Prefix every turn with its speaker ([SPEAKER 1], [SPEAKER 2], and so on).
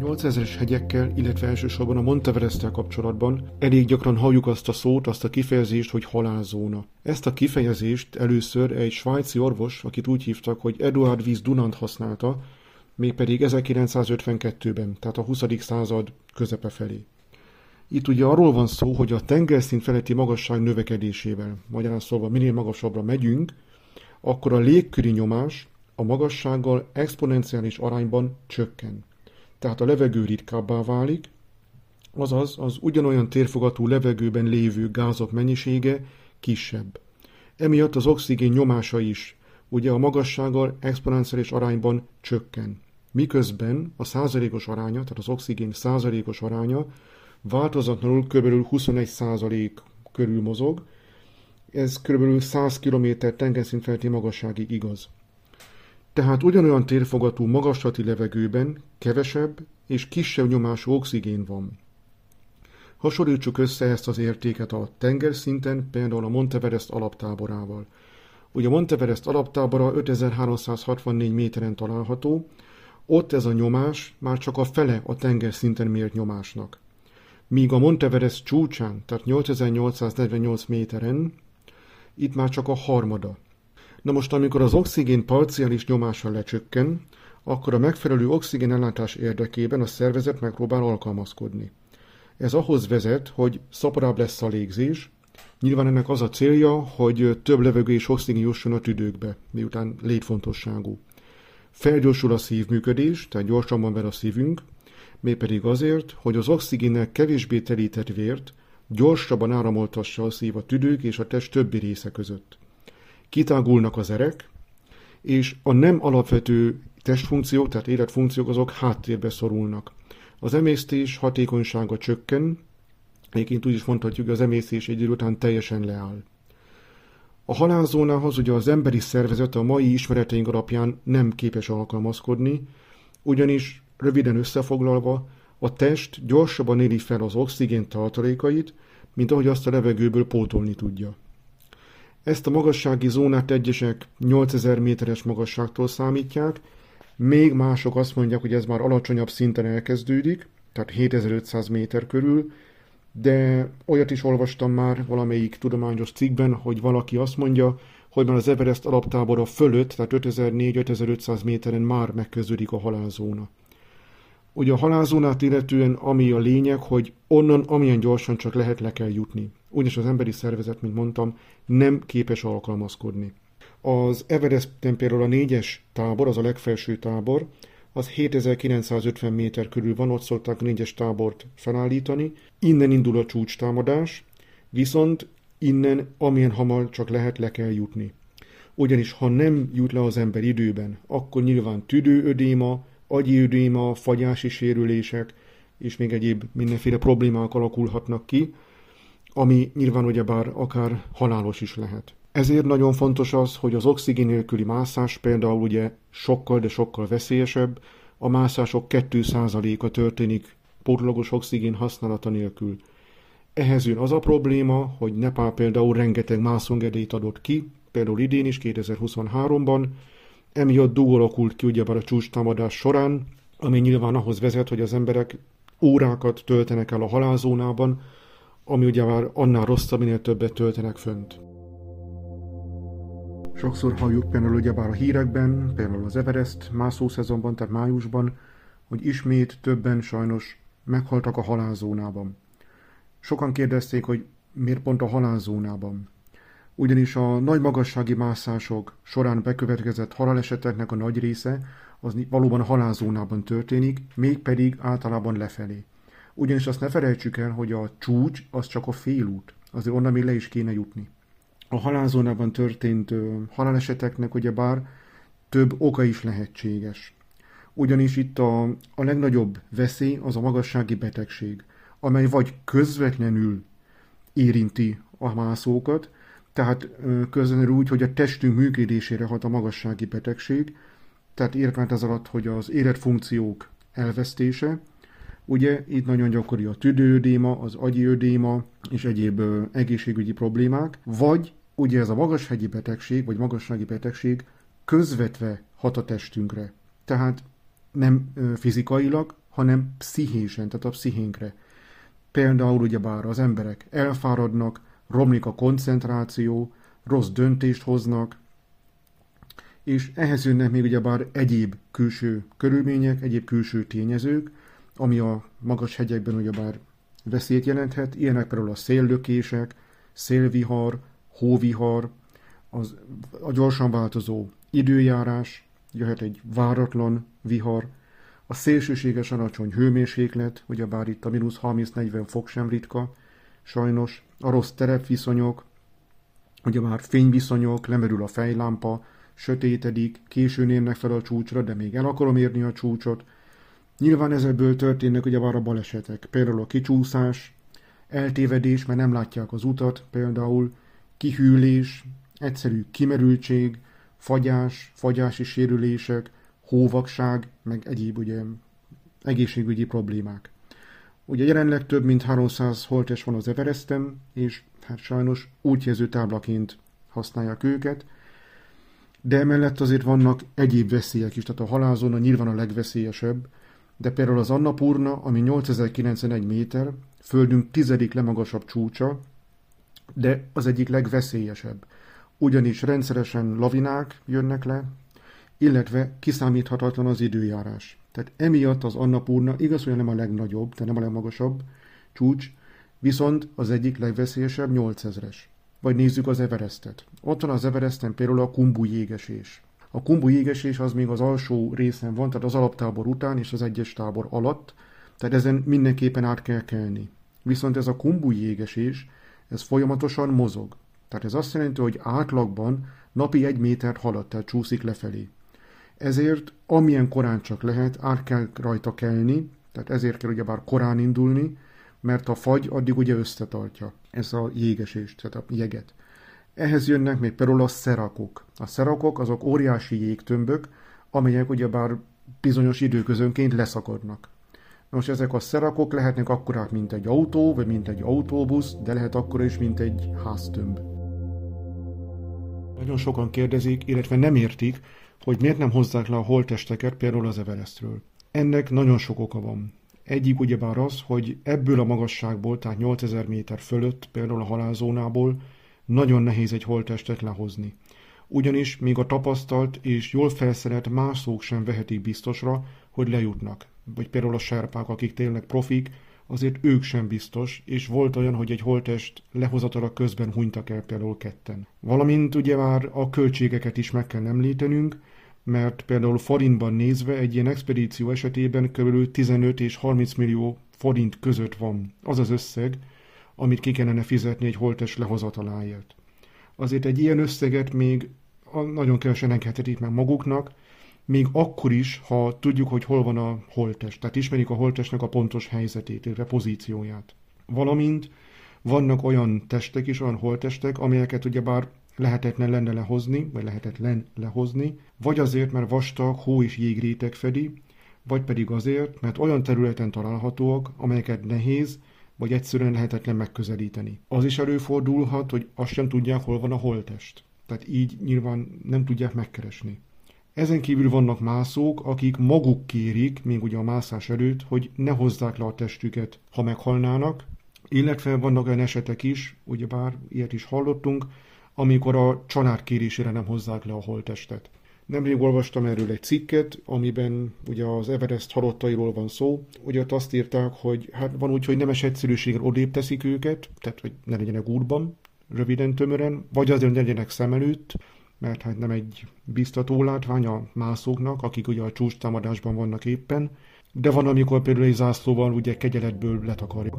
[SPEAKER 1] 8000-es hegyekkel, illetve elsősorban a monteverest kapcsolatban elég gyakran halljuk azt a szót, azt a kifejezést, hogy halálzóna. Ezt a kifejezést először egy svájci orvos, akit úgy hívtak, hogy Eduard Wies Dunant használta, mégpedig 1952-ben, tehát a 20. század közepe felé. Itt ugye arról van szó, hogy a tengerszint feletti magasság növekedésével, magyarán szólva minél magasabbra megyünk, akkor a légköri nyomás a magassággal exponenciális arányban csökken. Tehát a levegő ritkábbá válik, azaz az ugyanolyan térfogatú levegőben lévő gázok mennyisége kisebb. Emiatt az oxigén nyomása is ugye a magassággal exponenciális arányban csökken. Miközben a százalékos aránya, tehát az oxigén százalékos aránya változatlanul kb. 21 százalék körül mozog, ez kb. 100 km tengerszint feletti magasságig igaz. Tehát ugyanolyan térfogatú magaslati levegőben kevesebb és kisebb nyomású oxigén van. Hasonlítsuk össze ezt az értéket a tengerszinten, például a Monteverest alaptáborával. Ugye a Monteverest alaptábora 5364 méteren található, ott ez a nyomás már csak a fele a tengerszinten mért nyomásnak. Míg a Monteverest csúcsán, tehát 8848 méteren, itt már csak a harmada. Na most, amikor az oxigén parciális nyomása lecsökken, akkor a megfelelő oxigénellátás érdekében a szervezet megpróbál alkalmazkodni. Ez ahhoz vezet, hogy szaporább lesz a légzés, Nyilván ennek az a célja, hogy több levegő és oxigén jusson a tüdőkbe, miután létfontosságú. Felgyorsul a szívműködés, tehát gyorsabban ver a szívünk, mégpedig azért, hogy az oxigénnel kevésbé telített vért gyorsabban áramoltassa a szív a tüdők és a test többi része között. Kitágulnak az erek, és a nem alapvető testfunkciók, tehát életfunkciók azok háttérbe szorulnak. Az emésztés hatékonysága csökken, egyébként úgy is mondhatjuk, az emésztés egy idő után teljesen leáll. A halálzónához ugye az emberi szervezet a mai ismereteink alapján nem képes alkalmazkodni, ugyanis röviden összefoglalva a test gyorsabban éli fel az oxigén tartalékait, mint ahogy azt a levegőből pótolni tudja. Ezt a magassági zónát egyesek 8000 méteres magasságtól számítják, még mások azt mondják, hogy ez már alacsonyabb szinten elkezdődik, tehát 7500 méter körül, de olyat is olvastam már valamelyik tudományos cikkben, hogy valaki azt mondja, hogy már az Everest alaptábora fölött, tehát 5400-5500 méteren már megkezdődik a halálzóna. Ugye a halálzónát illetően ami a lényeg, hogy onnan amilyen gyorsan csak lehet le kell jutni. Ugyanis az emberi szervezet, mint mondtam, nem képes alkalmazkodni. Az Everesten például a négyes tábor, az a legfelső tábor, az 7950 méter körül van, ott szokták négyes tábort felállítani. Innen indul a csúcs támadás, viszont innen amilyen hamar csak lehet le kell jutni. Ugyanis ha nem jut le az ember időben, akkor nyilván tüdőödéma, agyi ödéma, fagyási sérülések, és még egyéb mindenféle problémák alakulhatnak ki, ami nyilván ugyebár akár halálos is lehet. Ezért nagyon fontos az, hogy az oxigén nélküli mászás például ugye sokkal, de sokkal veszélyesebb, a mászások 2%-a történik pótlagos oxigén használata nélkül. Ehhez jön az a probléma, hogy Nepál például rengeteg mászongedélyt adott ki, például idén is, 2023-ban, emiatt dugó alakult ki ugyebár a csúcstámadás során, ami nyilván ahhoz vezet, hogy az emberek órákat töltenek el a halálzónában, ami ugye már annál rosszabb, minél többet töltenek fönt. Sokszor halljuk például ugyebár a hírekben, például az Everest mászószezonban, tehát májusban, hogy ismét többen sajnos meghaltak a halálzónában. Sokan kérdezték, hogy miért pont a halálzónában. Ugyanis a nagy magassági mászások során bekövetkezett haláleseteknek a nagy része az valóban halálzónában történik, mégpedig általában lefelé. Ugyanis azt ne felejtsük el, hogy a csúcs az csak a félút, azért onnan még le is kéne jutni a halálzónában történt haláleseteknek ugyebár több oka is lehetséges. Ugyanis itt a, a legnagyobb veszély az a magassági betegség, amely vagy közvetlenül érinti a mászókat, tehát közvetlenül úgy, hogy a testünk működésére hat a magassági betegség, tehát értment ez alatt, hogy az életfunkciók elvesztése, Ugye itt nagyon gyakori a tüdőödéma, az agyi ödéma és egyéb egészségügyi problémák, vagy ugye ez a magashegyi betegség, vagy magassági betegség közvetve hat a testünkre. Tehát nem fizikailag, hanem pszichésen, tehát a pszichénkre. Például ugyebár az emberek elfáradnak, romlik a koncentráció, rossz döntést hoznak, és ehhez jönnek még ugyebár egyéb külső körülmények, egyéb külső tényezők, ami a magas hegyekben ugyebár veszélyt jelenthet, ilyenek például a széllökések, szélvihar, hóvihar, az, a gyorsan változó időjárás, jöhet egy váratlan vihar, a szélsőséges alacsony hőmérséklet, ugyebár itt a mínusz 30-40 fok sem ritka, sajnos, a rossz terepviszonyok, ugyebár fényviszonyok, lemerül a fejlámpa, sötétedik, későn érnek fel a csúcsra, de még el akarom érni a csúcsot. Nyilván ezekből történnek ugyebár a balesetek, például a kicsúszás, eltévedés, mert nem látják az utat, például kihűlés, egyszerű kimerültség, fagyás, fagyási sérülések, hóvakság, meg egyéb ugye egészségügyi problémák. Ugye jelenleg több mint 300 holtes van az Everestem, és hát sajnos útjelző táblaként használják őket, de emellett azért vannak egyéb veszélyek is, tehát a halálzóna nyilván a legveszélyesebb, de például az Annapurna, ami 8091 méter, földünk tizedik lemagasabb csúcsa, de az egyik legveszélyesebb. Ugyanis rendszeresen lavinák jönnek le, illetve kiszámíthatatlan az időjárás. Tehát emiatt az Annapurna igaz, hogy nem a legnagyobb, de nem a legmagasabb csúcs, viszont az egyik legveszélyesebb 8000-es. Vagy nézzük az Everestet. Ott van az Everesten például a Kumbu jégesés. A Kumbu jégesés az még az alsó részen van, tehát az alaptábor után és az egyes tábor alatt, tehát ezen mindenképpen át kell kelni. Viszont ez a Kumbu jégesés, ez folyamatosan mozog. Tehát ez azt jelenti, hogy átlagban napi egy métert halad, tehát csúszik lefelé. Ezért amilyen korán csak lehet, át kell rajta kelni, tehát ezért kell ugyebár korán indulni, mert a fagy addig ugye összetartja ez a jégesést, tehát a jeget. Ehhez jönnek még például a szerakok. A szerakok azok óriási jégtömbök, amelyek ugyebár bizonyos időközönként leszakadnak. Most ezek a szerakok lehetnek akkorák, mint egy autó, vagy mint egy autóbusz, de lehet akkor is, mint egy háztömb. Nagyon sokan kérdezik, illetve nem értik, hogy miért nem hozzák le a holtesteket például az Everestről. Ennek nagyon sok oka van. Egyik ugyebár az, hogy ebből a magasságból, tehát 8000 méter fölött, például a halálzónából, nagyon nehéz egy holtestet lehozni. Ugyanis még a tapasztalt és jól felszerelt mászók sem vehetik biztosra, hogy lejutnak. Vagy például a serpák, akik tényleg profik, azért ők sem biztos, és volt olyan, hogy egy holtest lehozatala közben hunytak el például ketten. Valamint ugye már a költségeket is meg kell említenünk, mert például forintban nézve egy ilyen expedíció esetében kb. 15 és 30 millió forint között van az az összeg, amit ki kellene fizetni egy holtes lehozataláért. Azért egy ilyen összeget még nagyon kevesen engedhetik meg maguknak, még akkor is, ha tudjuk, hogy hol van a holtest, tehát ismerik a holtestnek a pontos helyzetét, illetve pozícióját. Valamint vannak olyan testek is, olyan holtestek, amelyeket ugyebár lehetetlen lenne lehozni, vagy lehetetlen lehozni, vagy azért, mert vastag hó és jégréteg fedi, vagy pedig azért, mert olyan területen találhatóak, amelyeket nehéz, vagy egyszerűen lehetetlen megközelíteni. Az is előfordulhat, hogy azt sem tudják, hol van a holtest. Tehát így nyilván nem tudják megkeresni. Ezen kívül vannak mászók, akik maguk kérik, még ugye a mászás előtt, hogy ne hozzák le a testüket, ha meghalnának, illetve vannak olyan esetek is, ugyebár ilyet is hallottunk, amikor a család kérésére nem hozzák le a holtestet. Nemrég olvastam erről egy cikket, amiben ugye az Everest halottairól van szó. Ugye ott azt írták, hogy hát van úgy, hogy nemes egyszerűséggel odébb teszik őket, tehát hogy ne legyenek útban, röviden, tömören, vagy azért, hogy legyenek szem előtt, mert hát nem egy biztató látvány a mászóknak, akik ugye a csúcs támadásban vannak éppen, de van, amikor például egy zászlóval ugye kegyeletből letakarják.